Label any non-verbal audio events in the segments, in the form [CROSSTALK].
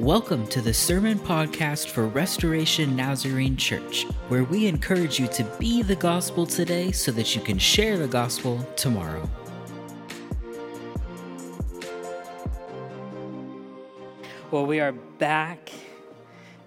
Welcome to the Sermon Podcast for Restoration Nazarene Church, where we encourage you to be the gospel today so that you can share the gospel tomorrow. Well, we are back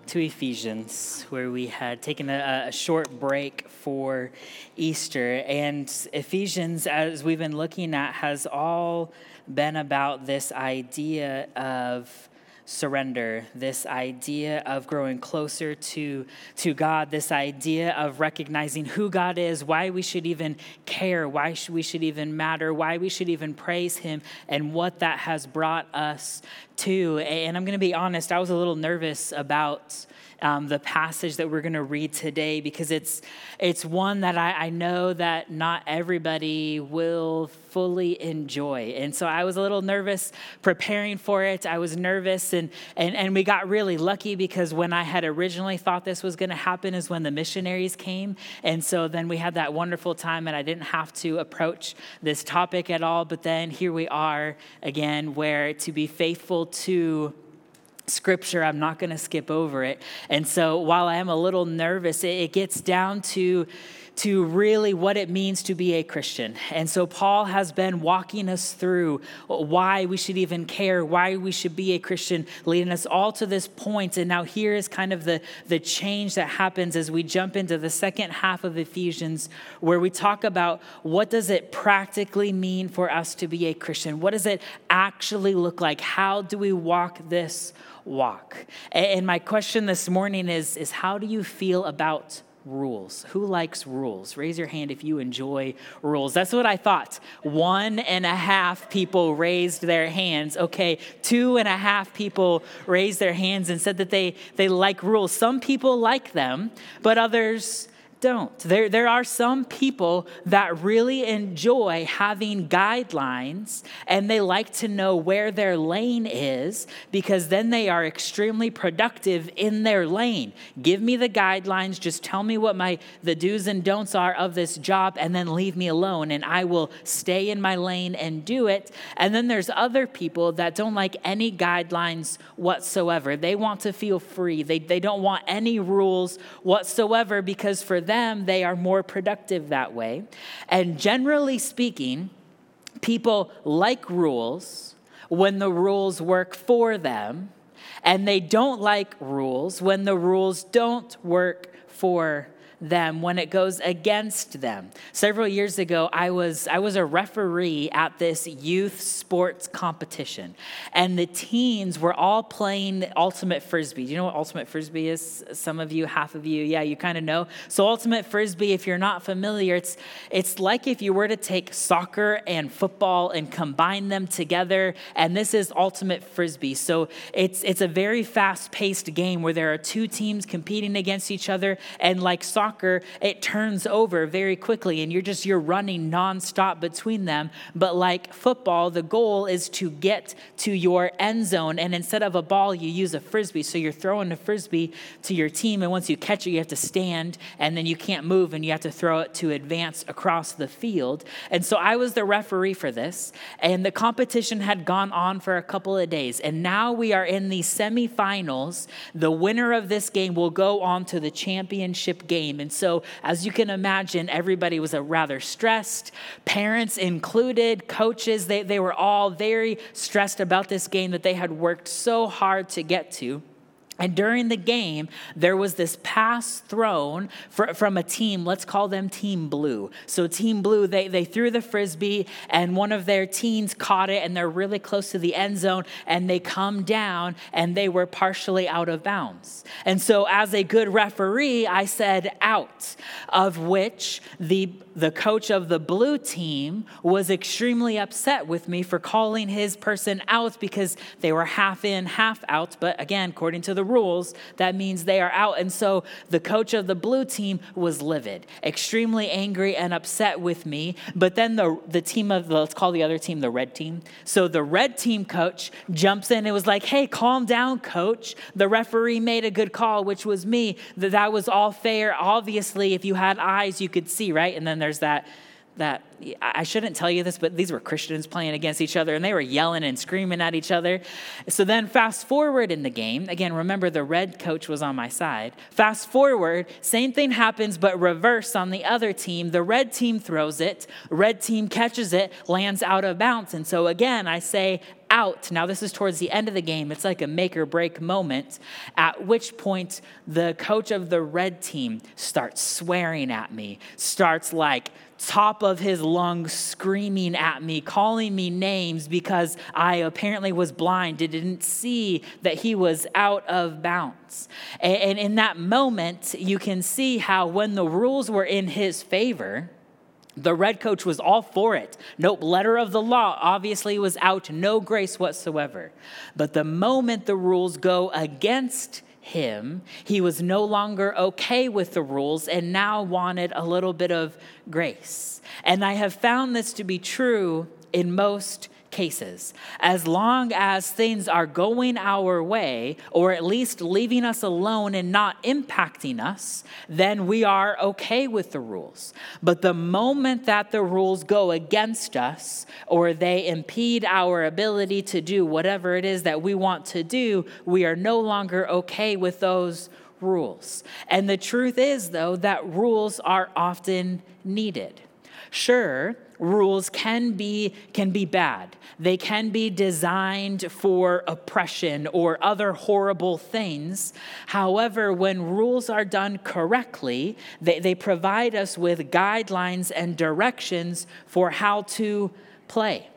to Ephesians, where we had taken a, a, short break for Easter. And Ephesians, as we've been looking at, has all been about this idea of surrender, this idea of growing closer to, to God, this idea of recognizing who God is, why we should even care, why we should even matter, why we should even praise Him, and what that has brought us to. And I'm going to be honest, I was a little nervous about um, the passage that we're going to read today because it's it's one that I, I know that not everybody will fully enjoy. And so I was a little nervous preparing for it. I was nervous and and, and we got really lucky because when I had originally thought this was going to happen is when the missionaries came. And so then we had that wonderful time and I didn't have to approach this topic at all. But then here we are again, where to be faithful to scripture. I'm not going to skip over it. And so while I am a little nervous, it, gets down to to really what it means to be a Christian. And so Paul has been walking us through why we should even care, why we should be a Christian, leading us all to this point. And now here is kind of the, the change that happens as we jump into the second half of Ephesians, where we talk about what does it practically mean for us to be a Christian? What does it actually look like? How do we walk this walk? And my question this morning is, is how do you feel about rules. Who likes rules? Raise your hand if you enjoy rules. That's what I thought. One and a half people raised their hands. Okay, two and a half people raised their hands and said that they, they like rules. Some people like them, but others don't. There, there are some people that really enjoy having guidelines and they like to know where their lane is because then they are extremely productive in their lane. Give me the guidelines, just tell me what my the do's and don'ts are of this job and then leave me alone and I will stay in my lane and do it. And then there's other people that don't like any guidelines whatsoever. They want to feel free. They, they don't want any rules whatsoever because for them, they are more productive that way. And generally speaking, people like rules when the rules work for them, and they don't like rules when the rules don't work for them when it goes against them. Several years ago, I was, I was a referee at this youth sports competition, and the teens were all playing ultimate frisbee. Do you know what ultimate frisbee is? Some of you, half of you, yeah, you kind of know. So, ultimate frisbee, if you're not familiar, it's, it's like if you were to take soccer and football and combine them together, and this is ultimate frisbee. So, it's, it's a very fast paced game where there are two teams competing against each other, and like soccer, it turns over very quickly and you're just you're running nonstop between them. But like football, the goal is to get to your end zone. And instead of a ball, you use a frisbee. So you're throwing a frisbee to your team, and once you catch it, you have to stand and then you can't move and you have to throw it to advance across the field. And so I was the referee for this, and the competition had gone on for a couple of days. And now we are in the semifinals. The winner of this game will go on to the championship game and so, as you can imagine, everybody was a rather stressed, parents included, coaches, they, they were all very stressed about this game that they had worked so hard to get to. And during the game, there was this pass thrown for, from a team, let's call them Team Blue. So, Team Blue, they, they threw the frisbee, and one of their teens caught it, and they're really close to the end zone, and they come down, and they were partially out of bounds. And so, as a good referee, I said out, of which the, the coach of the blue team was extremely upset with me for calling his person out because they were half in, half out. But again, according to the rules, that means they are out. And so the coach of the blue team was livid, extremely angry and upset with me. But then the, the team of, the, let's call the other team the red team. So the red team coach jumps in and was like, hey, calm down, coach. The referee made a good call, which was me. That, that was all fair. Obviously, if you had eyes, you could see, right? And then there's that that I shouldn't tell you this, but these were Christians playing against each other and they were yelling and screaming at each other. So then, fast forward in the game, again, remember the red coach was on my side. Fast forward, same thing happens, but reverse on the other team. The red team throws it, red team catches it, lands out of bounds. And so again, I say, out. Now, this is towards the end of the game. It's like a make or break moment, at which point the coach of the red team starts swearing at me, starts like top of his lungs screaming at me, calling me names because I apparently was blind, didn't see that he was out of bounds. And in that moment, you can see how when the rules were in his favor, the red coach was all for it. Nope, letter of the law obviously was out, no grace whatsoever. But the moment the rules go against him, he was no longer okay with the rules and now wanted a little bit of grace. And I have found this to be true in most cases. As long as things are going our way, or at least leaving us alone and not impacting us, then we are okay with the rules. But the moment that the rules go against us, or they impede our ability to do whatever it is that we want to do, we are no longer okay with those rules. And the truth is, though, that rules are often needed. Sure, rules can be can be bad they can be designed for oppression or other horrible things however when rules are done correctly they, they provide us with guidelines and directions for how to play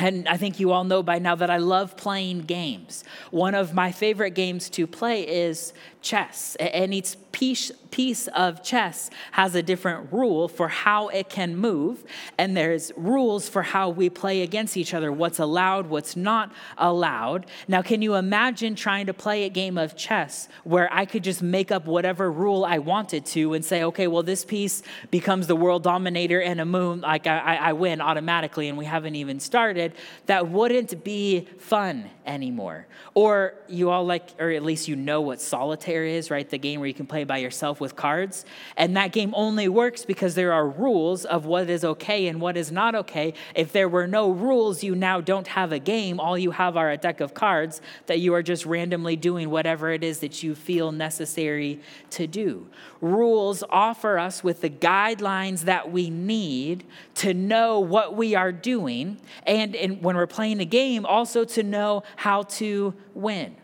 and I think you all know by now that I love playing games. One of my favorite games to play is chess. And each piece, piece of chess has a different rule for how it can move. And there's rules for how we play against each other what's allowed, what's not allowed. Now, can you imagine trying to play a game of chess where I could just make up whatever rule I wanted to and say, okay, well, this piece becomes the world dominator and a moon, like I, I win automatically, and we haven't even started? That wouldn't be fun anymore. Or you all like, or at least you know what solitaire is, right? The game where you can play by yourself with cards. And that game only works because there are rules of what is okay and what is not okay. If there were no rules, you now don't have a game. All you have are a deck of cards that you are just randomly doing whatever it is that you feel necessary to do. Rules offer us with the guidelines that we need to know what we are doing. And when we're playing a game, also to know how to win.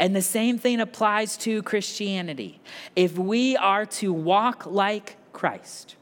And the same thing applies to Christianity. If we are to walk like Christ,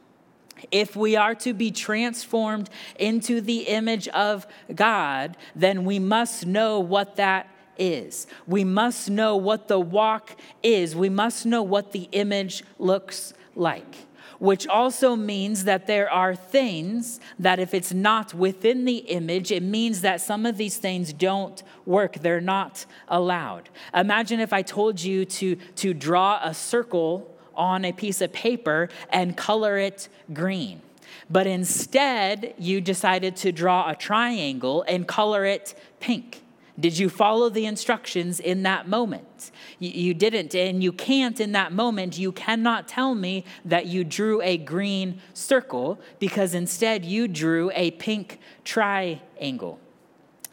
if we are to be transformed into the image of God, then we must know what that is. We must know what the walk is. We must know what the image looks like which also means that there are things that if it's not within the image, it means that some of these things don't work. They're not allowed. Imagine if I told you to, to draw a circle on a piece of paper and color it green. But instead, you decided to draw a triangle and color it pink. Did you follow the instructions in that moment? You, didn't, and you can't in that moment. You cannot tell me that you drew a green circle because instead you drew a pink triangle.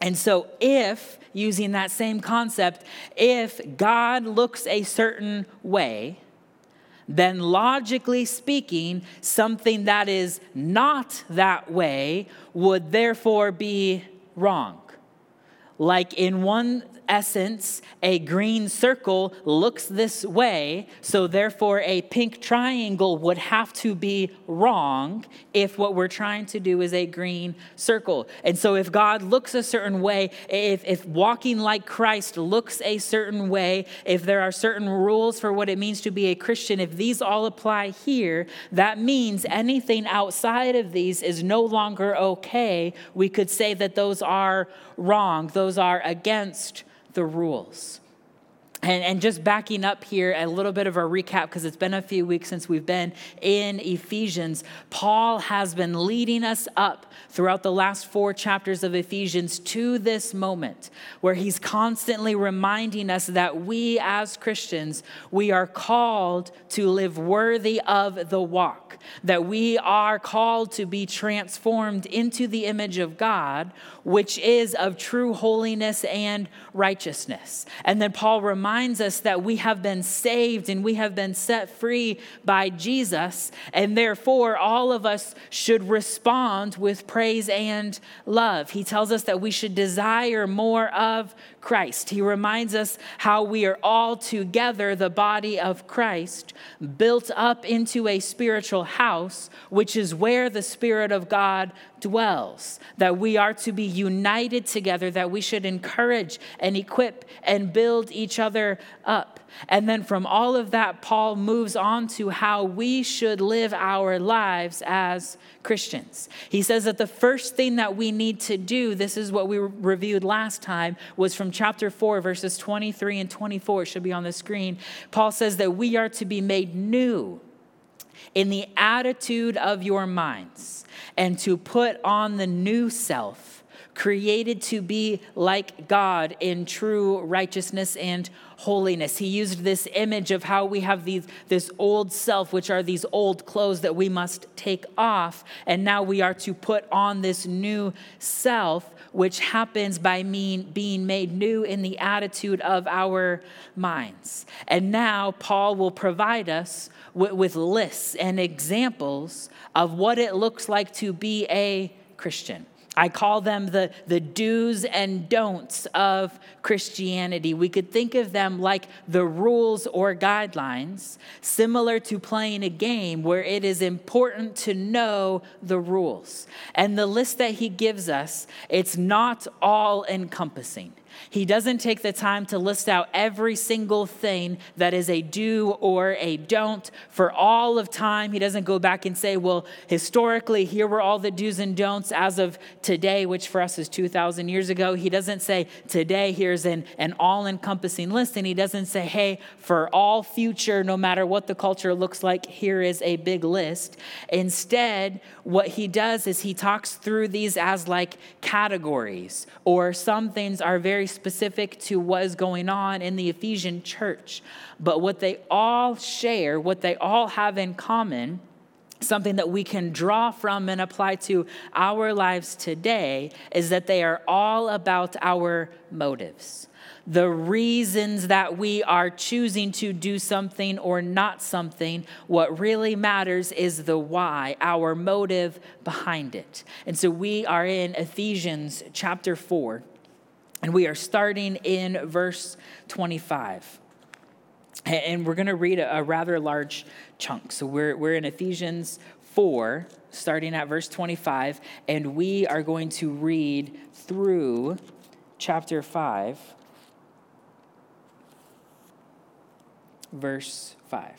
And so, if, using that same concept, if God looks a certain way, then logically speaking, something that is not that way would therefore be wrong. Like in one essence, a green circle looks this way, so therefore a pink triangle would have to be wrong if what we're trying to do is a green circle. And so if God looks a certain way, if, if walking like Christ looks a certain way, if there are certain rules for what it means to be a Christian, if these all apply here, that means anything outside of these is no longer okay. We could say that those are wrong, those are against the rules. And, and, just backing up here, a little bit of a recap because it's been a few weeks since we've been in Ephesians. Paul has been leading us up throughout the last four chapters of Ephesians to this moment where he's constantly reminding us that we as Christians, we are called to live worthy of the walk, that we are called to be transformed into the image of God, which is of true holiness and righteousness. And then Paul reminds reminds us that we have been saved and we have been set free by Jesus, and therefore all of us should respond with praise and love. He tells us that we should desire more of Christ. He reminds us how we are all together, the body of Christ, built up into a spiritual house, which is where the Spirit of God dwells, that we are to be united together, that we should encourage and equip and build each other up. And then from all of that, Paul moves on to how we should live our lives as Christians. He says that the first thing that we need to do, this is what we reviewed last time, was from chapter 4, verses 23 and 24. It should be on the screen. Paul says that we are to be made new in the attitude of your minds and to put on the new self, created to be like God in true righteousness and holiness. He used this image of how we have these, this old self, which are these old clothes that we must take off, and now we are to put on this new self which happens by mean, being made new in the attitude of our minds. And now Paul will provide us with, with lists and examples of what it looks like to be a Christian. I call them the, the do's and don'ts of Christianity. We could think of them like the rules or guidelines, similar to playing a game where it is important to know the rules. And the list that he gives us, it's not all encompassing. He doesn't take the time to list out every single thing that is a do or a don't for all of time. He doesn't go back and say, well, historically, here were all the do's and don'ts as of today, which for us is 2,000 years ago. He doesn't say, today, here's an, an all encompassing list. And he doesn't say, hey, for all future, no matter what the culture looks like, here is a big list. Instead, what he does is he talks through these as like categories, or some things are very specific to what is going on in the Ephesian church. But what they all share, what they all have in common, something that we can draw from and apply to our lives today, is that they are all about our motives the reasons that we are choosing to do something or not something. What really matters is the why, our motive behind it. And so we are in Ephesians chapter 4. And we are starting in verse 25. And we're going to read a, rather large chunk. So we're, we're in Ephesians 4, starting at verse 25, and we are going to read through chapter 5, verse 5.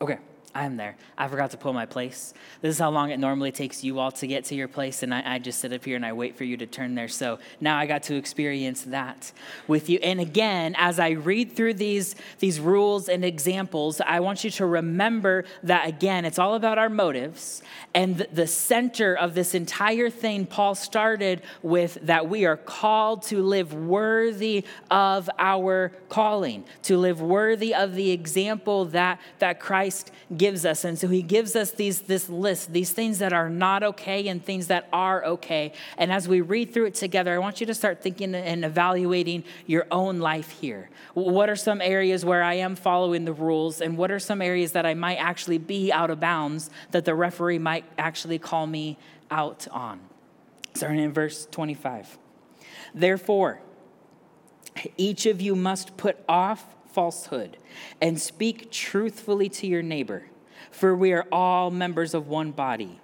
Okay. I'm there. I forgot to pull my place. This is how long it normally takes you all to get to your place, and I, I, just sit up here and I wait for you to turn there. So now I got to experience that with you. And again, as I read through these, these rules and examples, I want you to remember that again, it's all about our motives. And the, the center of this entire thing, Paul started with that we are called to live worthy of our calling, to live worthy of the example that, that Christ gives us. And so he gives us these, this list, these things that are not okay and things that are okay. And as we read through it together, I want you to start thinking and evaluating your own life here. What are some areas where I am following the rules? And what are some areas that I might actually be out of bounds that the referee might actually call me out on? Starting in verse 25. Therefore, each of you must put off falsehood and speak truthfully to your neighbor, for we are all members of one body.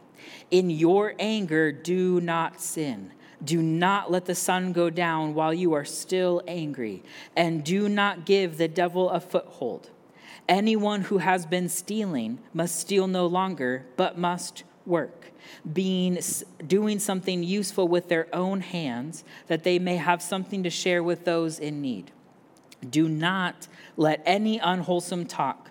In your anger, do not sin. Do not let the sun go down while you are still angry, and do not give the devil a foothold. Anyone who has been stealing must steal no longer, but must work, being doing something useful with their own hands that they may have something to share with those in need. Do not let any unwholesome talk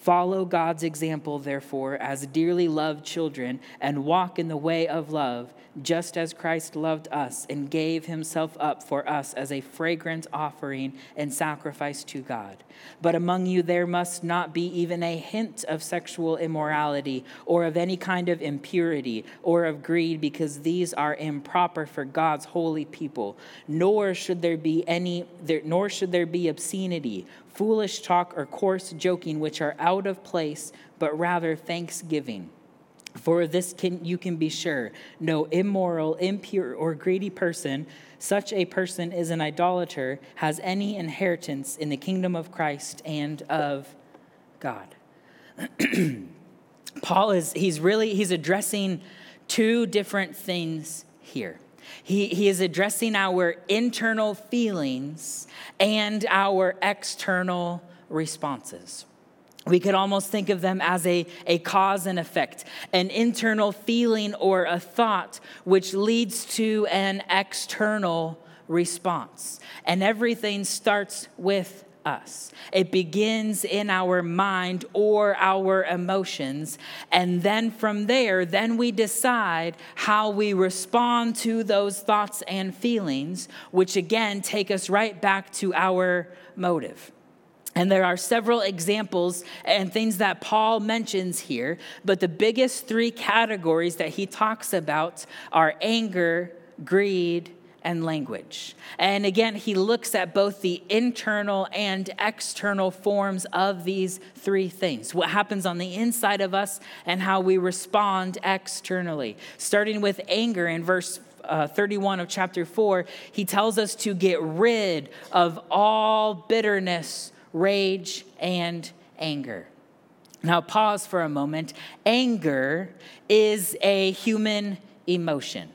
Follow God's example, therefore, as dearly loved children, and walk in the way of love, just as Christ loved us and gave himself up for us as a fragrant offering and sacrifice to God. But among you there must not be even a hint of sexual immorality, or of any kind of impurity, or of greed, because these are improper for God's holy people. Nor should there be any, there, nor should there be obscenity foolish talk or coarse joking, which are out of place, but rather thanksgiving. For this can, you can be sure no immoral, impure, or greedy person, such a person is an idolater, has any inheritance in the kingdom of Christ and of God. [CLEARS THROAT] Paul is, he's really, he's addressing two different things here. He, he is addressing our internal feelings and our external responses. We could almost think of them as a, a cause and effect, an internal feeling or a thought which leads to an external response. And everything starts with us. It begins in our mind or our emotions. And then from there, then we decide how we respond to those thoughts and feelings, which again take us right back to our motive. And there are several examples and things that Paul mentions here, but the biggest three categories that he talks about are anger, greed, and language. And again, he looks at both the internal and external forms of these three things what happens on the inside of us and how we respond externally. Starting with anger in verse uh, 31 of chapter 4, he tells us to get rid of all bitterness, rage, and anger. Now, pause for a moment. Anger is a human emotion.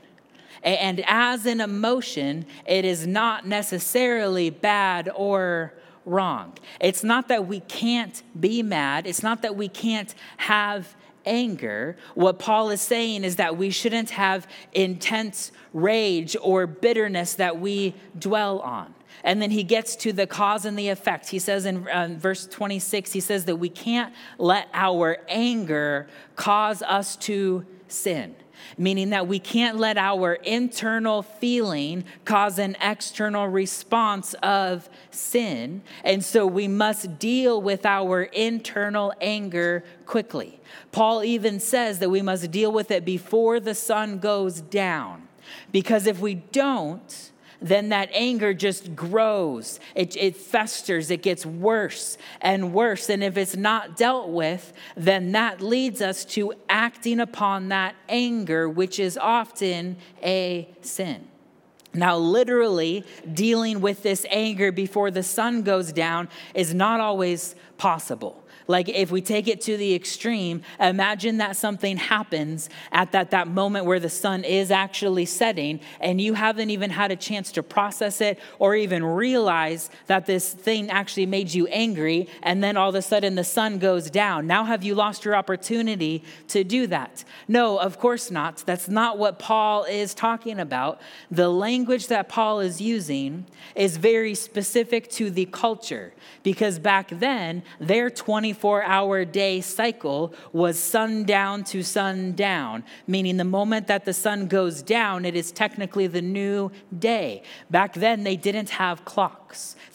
And as an emotion, it is not necessarily bad or wrong. It's not that we can't be mad, it's not that we can't have anger. What Paul is saying is that we shouldn't have intense rage or bitterness that we dwell on. And then he gets to the cause and the effect. He says in uh, verse 26, he says that we can't let our anger cause us to sin meaning that we can't let our internal feeling cause an external response of sin. And so we must deal with our internal anger quickly. Paul even says that we must deal with it before the sun goes down. Because if we don't, then that anger just grows. It, it festers. It gets worse and worse. And if it's not dealt with, then that leads us to acting upon that anger, which is often a sin. Now, literally, dealing with this anger before the sun goes down is not always possible. Like if we take it to the extreme, imagine that something happens at that, that moment where the sun is actually setting and you haven't even had a chance to process it or even realize that this thing actually made you angry and then all of a sudden the sun goes down. Now have you lost your opportunity to do that? No, of course not. That's not what Paul is talking about. The language that Paul is using is very specific to the culture because back then they're 20 24 hour day cycle was sundown to sundown, meaning the moment that the sun goes down, it is technically the new day. Back then, they didn't have clocks.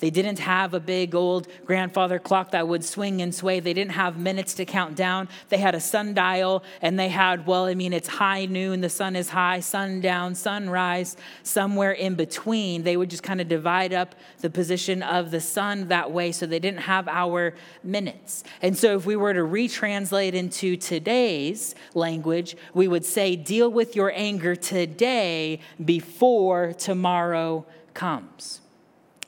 They didn't have a big old grandfather clock that would swing and sway. They didn't have minutes to count down. They had a sundial and they had, well, I mean, it's high noon, the sun is high, sundown, sunrise, somewhere in between. They would just kind of divide up the position of the sun that way so they didn't have our minutes. And so, if we were to retranslate into today's language, we would say, Deal with your anger today before tomorrow comes.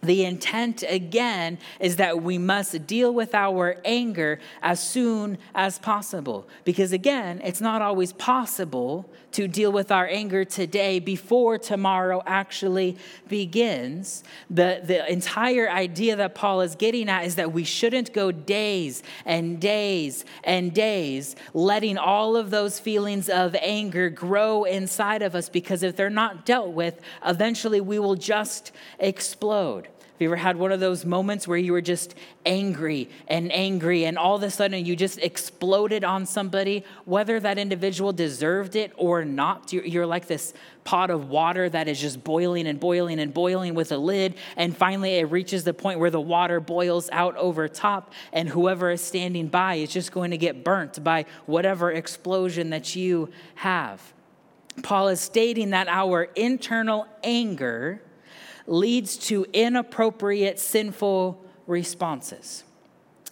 The intent again is that we must deal with our anger as soon as possible. Because again, it's not always possible to deal with our anger today before tomorrow actually begins. The, the entire idea that Paul is getting at is that we shouldn't go days and days and days letting all of those feelings of anger grow inside of us because if they're not dealt with, eventually we will just explode you ever had one of those moments where you were just angry and angry, and all of a sudden you just exploded on somebody, whether that individual deserved it or not? You're like this pot of water that is just boiling and boiling and boiling with a lid, and finally it reaches the point where the water boils out over top, and whoever is standing by is just going to get burnt by whatever explosion that you have. Paul is stating that our internal anger leads to inappropriate, sinful responses.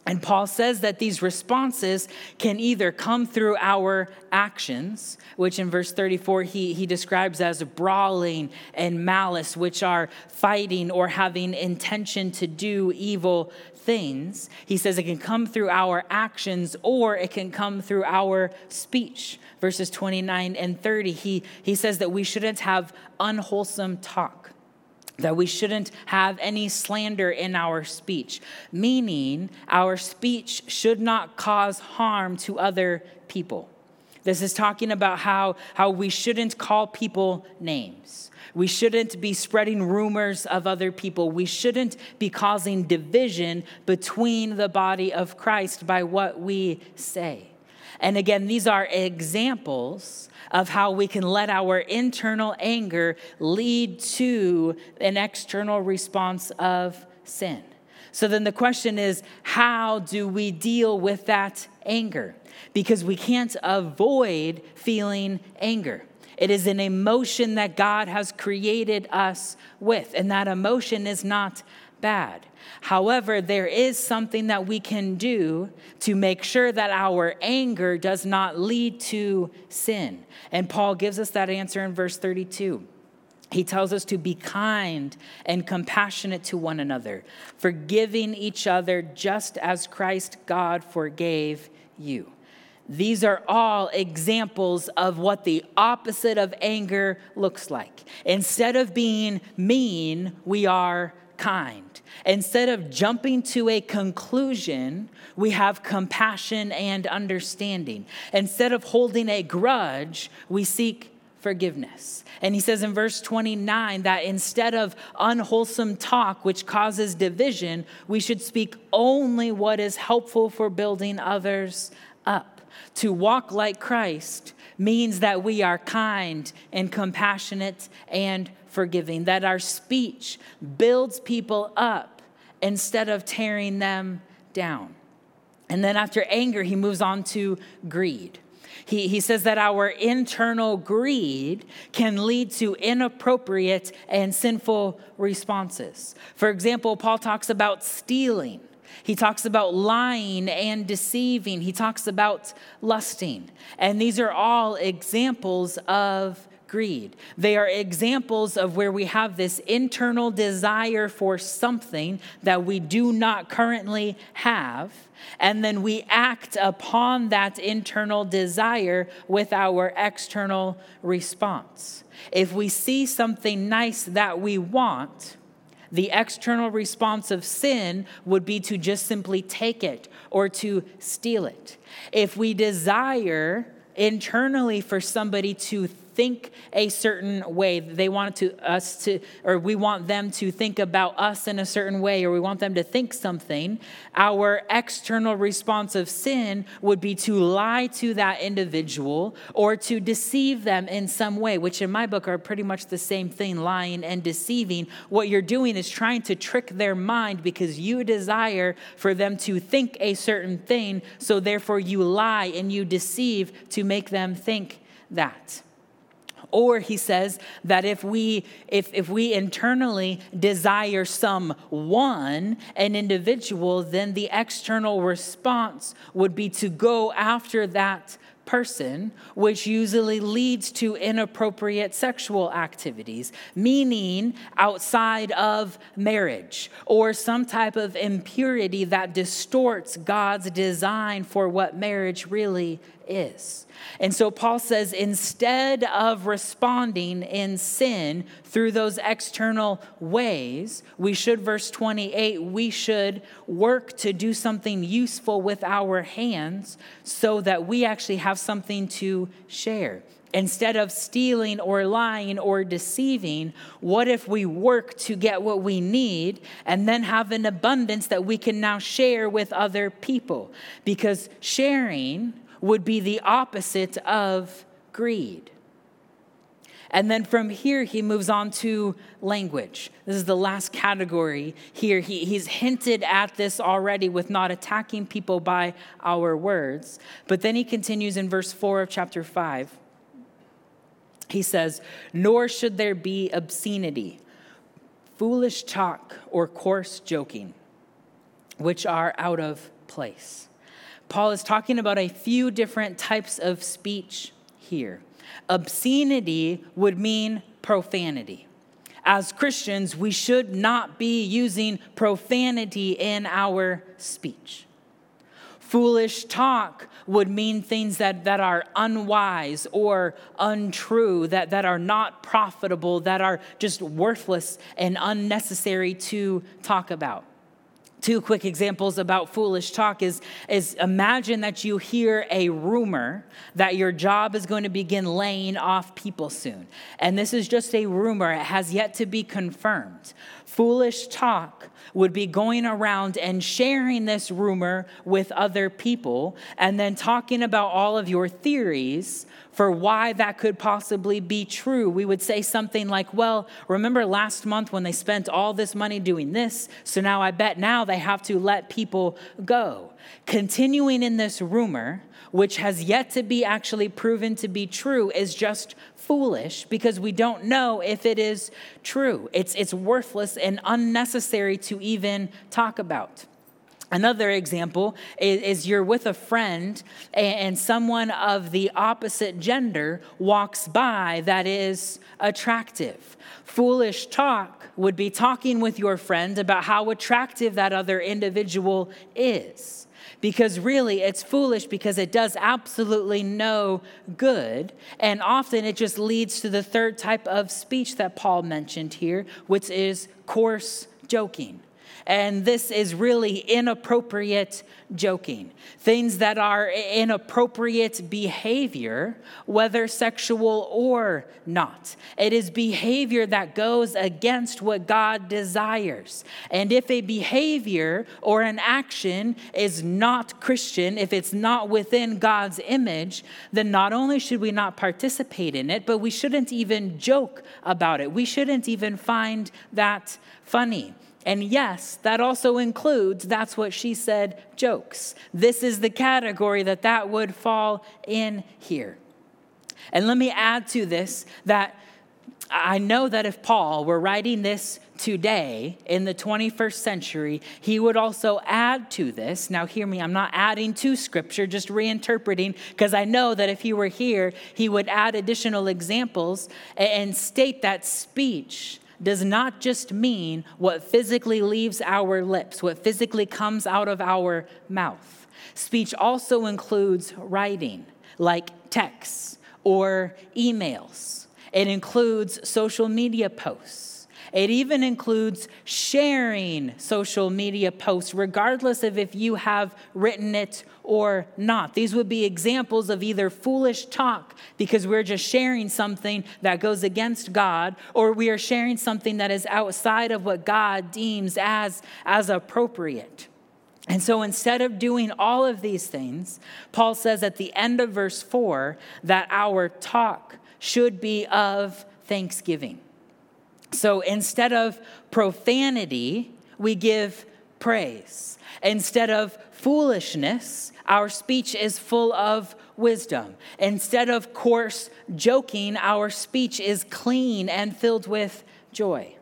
And Paul says that these responses can either come through our actions, which in verse 34 he, he describes as brawling and malice, which are fighting or having intention to do evil things. He says it can come through our actions or it can come through our speech. Verses 29 and 30, he, he says that we shouldn't have unwholesome talk that we shouldn't have any slander in our speech, meaning our speech should not cause harm to other people. This is talking about how, how we shouldn't call people names. We shouldn't be spreading rumors of other people. We shouldn't be causing division between the body of Christ by what we say. And again, these are examples of how we can let our internal anger lead to an external response of sin. So then the question is how do we deal with that anger? Because we can't avoid feeling anger. It is an emotion that God has created us with, and that emotion is not bad. However, there is something that we can do to make sure that our anger does not lead to sin. And Paul gives us that answer in verse 32. He tells us to be kind and compassionate to one another, forgiving each other just as Christ God forgave you. These are all examples of what the opposite of anger looks like. Instead of being mean, we are kind. Instead of jumping to a conclusion, we have compassion and understanding. Instead of holding a grudge, we seek forgiveness. And he says in verse 29 that instead of unwholesome talk, which causes division, we should speak only what is helpful for building others up. To walk like Christ means that we are kind and compassionate and forgiving, that our speech builds people up instead of tearing them down. And then after anger, he moves on to greed. He, he says that our internal greed can lead to inappropriate and sinful responses. For example, Paul talks about stealing. He talks about lying and deceiving. He talks about lusting. And these are all examples of greed. They are examples of where we have this internal desire for something that we do not currently have, and then we act upon that internal desire with our external response. If we see something nice that we want, the external response of sin would be to just simply take it or to steal it. If we desire internally for somebody to think a certain way. They want to us to, or we want them to think about us in a certain way, or we want them to think something. Our external response of sin would be to lie to that individual or to deceive them in some way, which in my book are pretty much the same thing lying and deceiving. What you're doing is trying to trick their mind because you desire for them to think a certain thing, so therefore you lie and you deceive to make them think that Or he says that if we if, if we internally desire some one, an individual, then the external response would be to go after that person, which usually leads to inappropriate sexual activities, meaning outside of marriage, or some type of impurity that distorts God's design for what marriage really is. And so Paul says instead of responding in sin through those external ways, we should, verse 28, we should work to do something useful with our hands so that we actually have something to share. Instead of stealing or lying or deceiving, what if we work to get what we need and then have an abundance that we can now share with other people? Because sharing would be the opposite of greed. And then from here, he moves on to language. This is the last category here. He, he's hinted at this already with not attacking people by our words. But then he continues in verse 4 of chapter 5. He says, Nor should there be obscenity, foolish talk, or coarse joking, which are out of place Paul is talking about a few different types of speech here. Obscenity would mean profanity. As Christians, we should not be using profanity in our speech. Foolish talk would mean things that, that are unwise or untrue, that, that are not profitable, that are just worthless and unnecessary to talk about. Two quick examples about foolish talk is, is imagine that you hear a rumor that your job is going to begin laying off people soon. And this is just a rumor, it has yet to be confirmed. Foolish talk would be going around and sharing this rumor with other people and then talking about all of your theories for why that could possibly be true. We would say something like, Well, remember last month when they spent all this money doing this? So now I bet now they have to let people go. Continuing in this rumor, which has yet to be actually proven to be true, is just foolish because we don't know if it is true. It's, it's worthless and unnecessary to even talk about. Another example is, is, you're with a friend and someone of the opposite gender walks by that is attractive. Foolish talk would be talking with your friend about how attractive that other individual is. Because really, it's foolish because it does absolutely no good. And often it just leads to the third type of speech that Paul mentioned here, which is coarse joking. And this is really inappropriate joking. Things that are inappropriate behavior, whether sexual or not. It is behavior that goes against what God desires. And if a behavior or an action is not Christian, if it's not within God's image, then not only should we not participate in it, but we shouldn't even joke about it. We shouldn't even find that funny. And yes, that also includes, that's what she said, jokes. This is the category that that would fall in here. And let me add to this that I know that if Paul were writing this today in the 21st century, he would also add to this. Now, hear me, I'm not adding to scripture, just reinterpreting, because I know that if he were here, he would add additional examples and state that speech does not just mean what physically leaves our lips, what physically comes out of our mouth. Speech also includes writing, like texts or emails. It includes social media posts it even includes sharing social media posts, regardless of if you have written it or not. These would be examples of either foolish talk because we're just sharing something that goes against God, or we are sharing something that is outside of what God deems as, as appropriate. And so instead of doing all of these things, Paul says at the end of verse 4 that our talk should be of thanksgiving. So instead of profanity, we give praise. Instead of foolishness, our speech is full of wisdom. Instead of coarse joking, our speech is clean and filled with joy.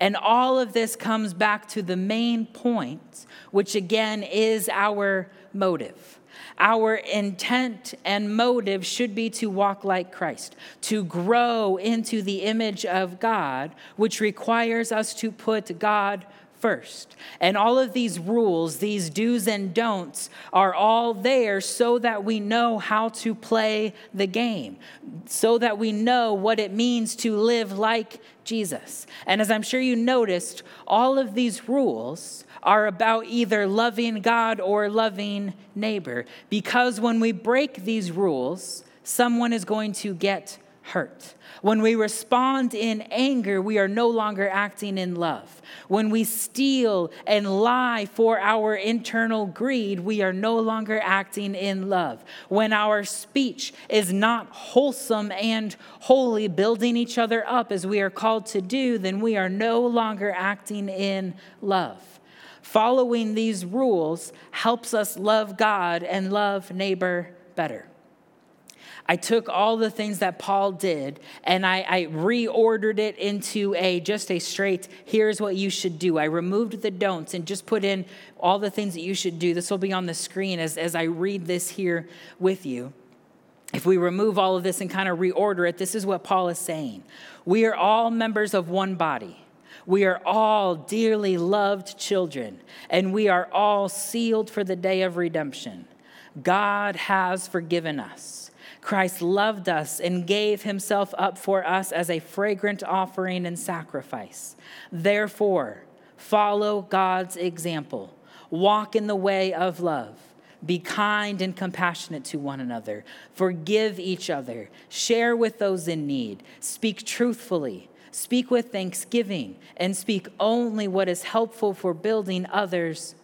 And all of this comes back to the main point, which again is our motive. Our intent and motive should be to walk like Christ, to grow into the image of God, which requires us to put God first. And all of these rules, these do's and don'ts, are all there so that we know how to play the game, so that we know what it means to live like Jesus. And as I'm sure you noticed, all of these rules are about either loving God or loving neighbor, because when we break these rules, someone is going to get hurt. When we respond in anger, we are no longer acting in love. When we steal and lie for our internal greed, we are no longer acting in love. When our speech is not wholesome and holy, building each other up as we are called to do, then we are no longer acting in love. Following these rules helps us love God and love neighbor better. I took all the things that Paul did and I, I, reordered it into a just a straight here's what you should do. I removed the don'ts and just put in all the things that you should do. This will be on the screen as, as I read this here with you. If we remove all of this and kind of reorder it, this is what Paul is saying. We are all members of one body. We are all dearly loved children, and we are all sealed for the day of redemption. God has forgiven us. Christ loved us and gave himself up for us as a fragrant offering and sacrifice. Therefore, follow God's example. Walk in the way of love. Be kind and compassionate to one another. Forgive each other. Share with those in need. Speak truthfully. Speak with thanksgiving. And speak only what is helpful for building others.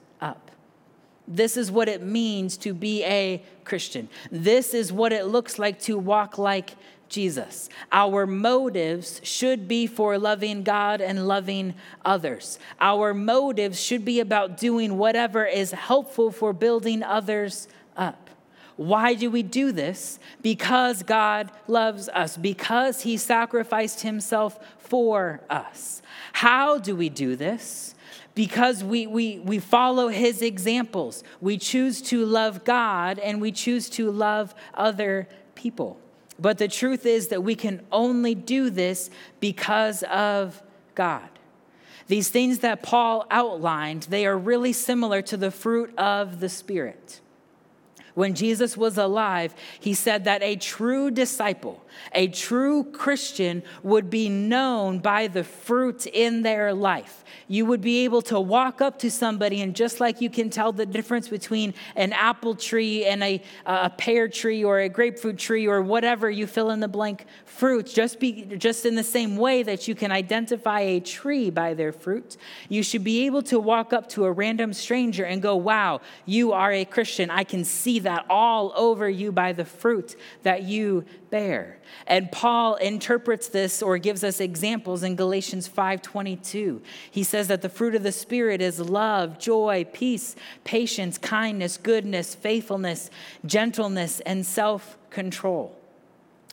This is what it means to be a Christian. This is what it looks like to walk like Jesus. Our motives should be for loving God and loving others. Our motives should be about doing whatever is helpful for building others up. Why do we do this? Because God loves us, because He sacrificed Himself for us. How do we do this? Because we, we, we follow his examples. We choose to love God and we choose to love other people. But the truth is that we can only do this because of God. These things that Paul outlined, they are really similar to the fruit of the Spirit. When Jesus was alive, he said that a true disciple, a true Christian, would be known by the fruit in their life. You would be able to walk up to somebody, and just like you can tell the difference between an apple tree and a, a pear tree or a grapefruit tree or whatever you fill in the blank fruits, just, be, just in the same way that you can identify a tree by their fruit, you should be able to walk up to a random stranger and go, Wow, you are a Christian. I can see that all over you by the fruit that you bear. And Paul interprets this or gives us examples in Galatians 5:22. He says that the fruit of the spirit is love, joy, peace, patience, kindness, goodness, faithfulness, gentleness, and self-control.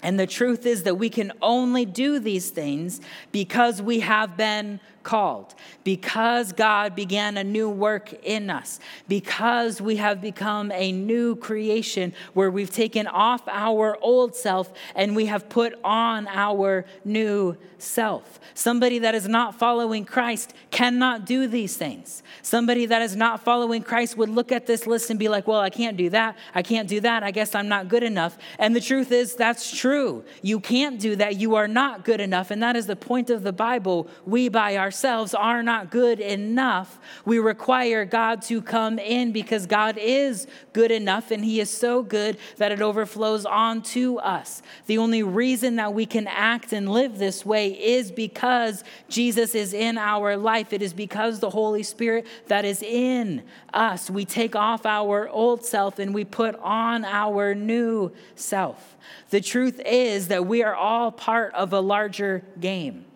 And the truth is that we can only do these things because we have been called, because God began a new work in us, because we have become a new creation where we've taken off our old self and we have put on our new self. Somebody that is not following Christ cannot do these things. Somebody that is not following Christ would look at this list and be like, well, I can't do that. I can't do that. I guess I'm not good enough. And the truth is, that's true. You can't do that. You are not good enough. And that is the point of the Bible. We, by ourselves, ourselves are not good enough. We require God to come in because God is good enough and He is so good that it overflows onto us. The only reason that we can act and live this way is because Jesus is in our life. It is because the Holy Spirit that is in us. We take off our old self and we put on our new self. The truth is that we are all part of a larger game.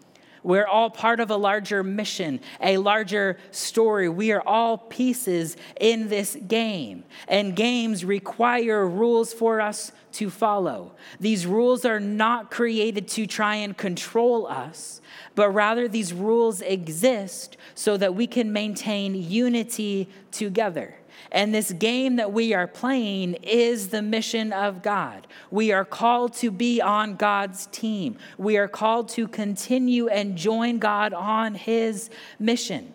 We're all part of a larger mission, a larger story. We are all pieces in this game. And games require rules for us to follow. These rules are not created to try and control us, but rather these rules exist so that we can maintain unity together. And this game that we are playing is the mission of God. We are called to be on God's team. We are called to continue and join God on his mission.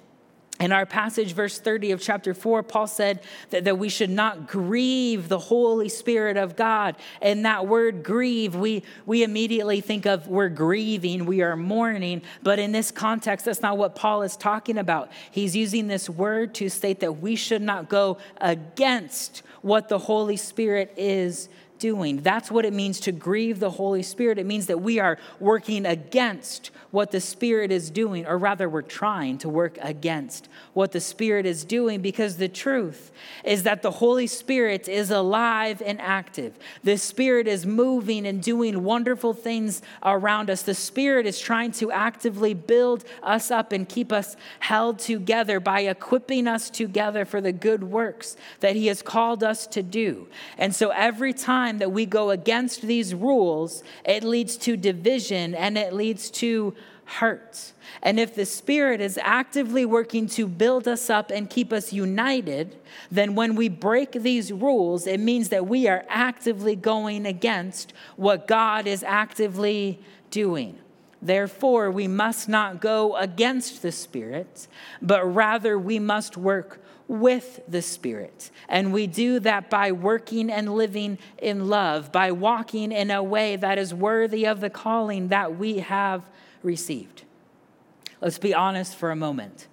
In our passage, verse 30 of chapter 4, Paul said that, that we should not grieve the Holy Spirit of God. And that word grieve, we, we immediately think of we're grieving, we are mourning. But in this context, that's not what Paul is talking about. He's using this word to state that we should not go against what the Holy Spirit is doing. That's what it means to grieve the Holy Spirit. It means that we are working against what the Spirit is doing, or rather, we're trying to work against what the Spirit is doing because the truth is that the Holy Spirit is alive and active. The Spirit is moving and doing wonderful things around us. The Spirit is trying to actively build us up and keep us held together by equipping us together for the good works that He has called us to do. And so every time time that we go against these rules, it leads to division and it leads to hurt. And if the Spirit is actively working to build us up and keep us united, then when we break these rules, it means that we are actively going against what God is actively doing. Therefore, we must not go against the Spirit, but rather we must work with the Spirit. And we do that by working and living in love, by walking in a way that is worthy of the calling that we have received. Let's be honest for a moment.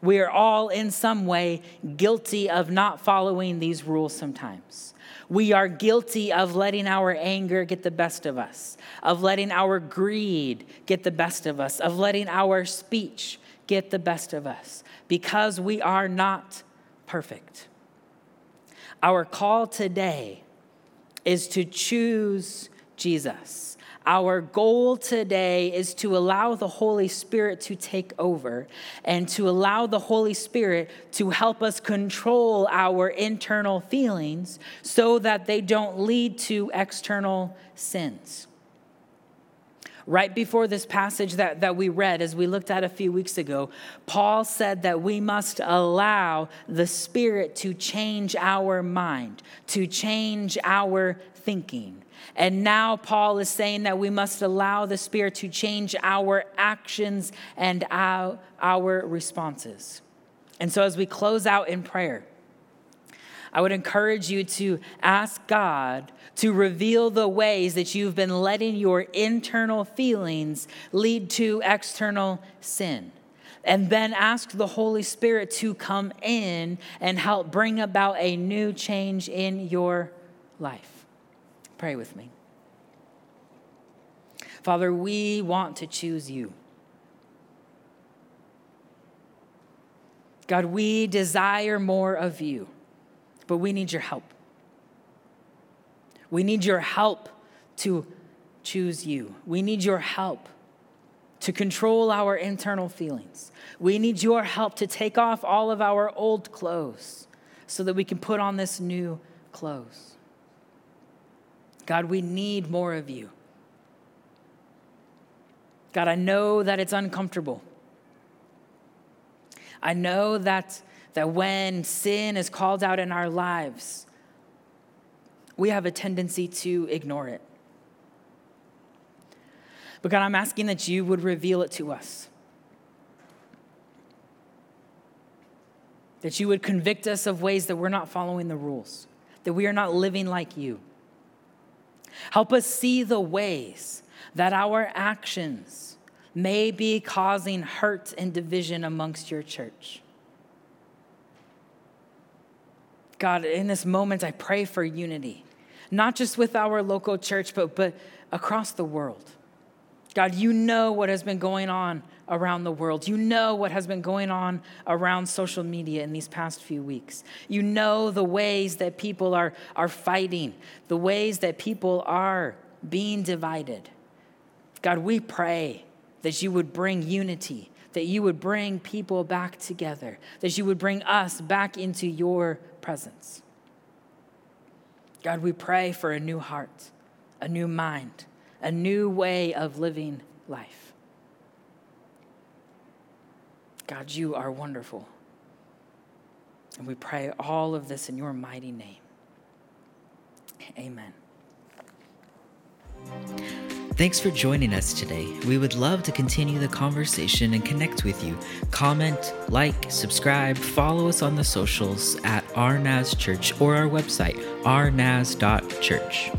We are all in some way guilty of not following these rules sometimes. We are guilty of letting our anger get the best of us, of letting our greed get the best of us, of letting our speech get the best of us because we are not perfect. Our call today is to choose Jesus. Our goal today is to allow the Holy Spirit to take over and to allow the Holy Spirit to help us control our internal feelings so that they don't lead to external sins right before this passage that, that we read, as we looked at a few weeks ago, Paul said that we must allow the Spirit to change our mind, to change our thinking. And now Paul is saying that we must allow the Spirit to change our actions and our, our responses. And so, as we close out in prayer, I would encourage you to ask God to reveal the ways that you've been letting your internal feelings lead to external sin. And then ask the Holy Spirit to come in and help bring about a new change in your life. Pray with me. Father, we want to choose you. God, we desire more of you but we need your help. We need your help to choose you. We need your help to control our internal feelings. We need your help to take off all of our old clothes so that we can put on this new clothes. God, we need more of you. God, I know that it's uncomfortable. I know that that when sin is called out in our lives, we have a tendency to ignore it. But God, I'm asking that you would reveal it to us. That you would convict us of ways that we're not following the rules, that we are not living like you. Help us see the ways that our actions may be causing hurt and division amongst your church. God, in this moment, I pray for unity, not just with our local church, but, but across the world. God, you know what has been going on around the world. You know what has been going on around social media in these past few weeks. You know the ways that people are, are fighting, the ways that people are being divided. God, we pray that you would bring unity, that you would bring people back together, that you would bring us back into your presence. God, we pray for a new heart, a new mind, a new way of living life. God, you are wonderful. And we pray all of this in your mighty name. Amen. Thanks for joining us today. We would love to continue the conversation and connect with you. Comment, like, subscribe, follow us on the socials at RNAS Church or our website, rnas.church.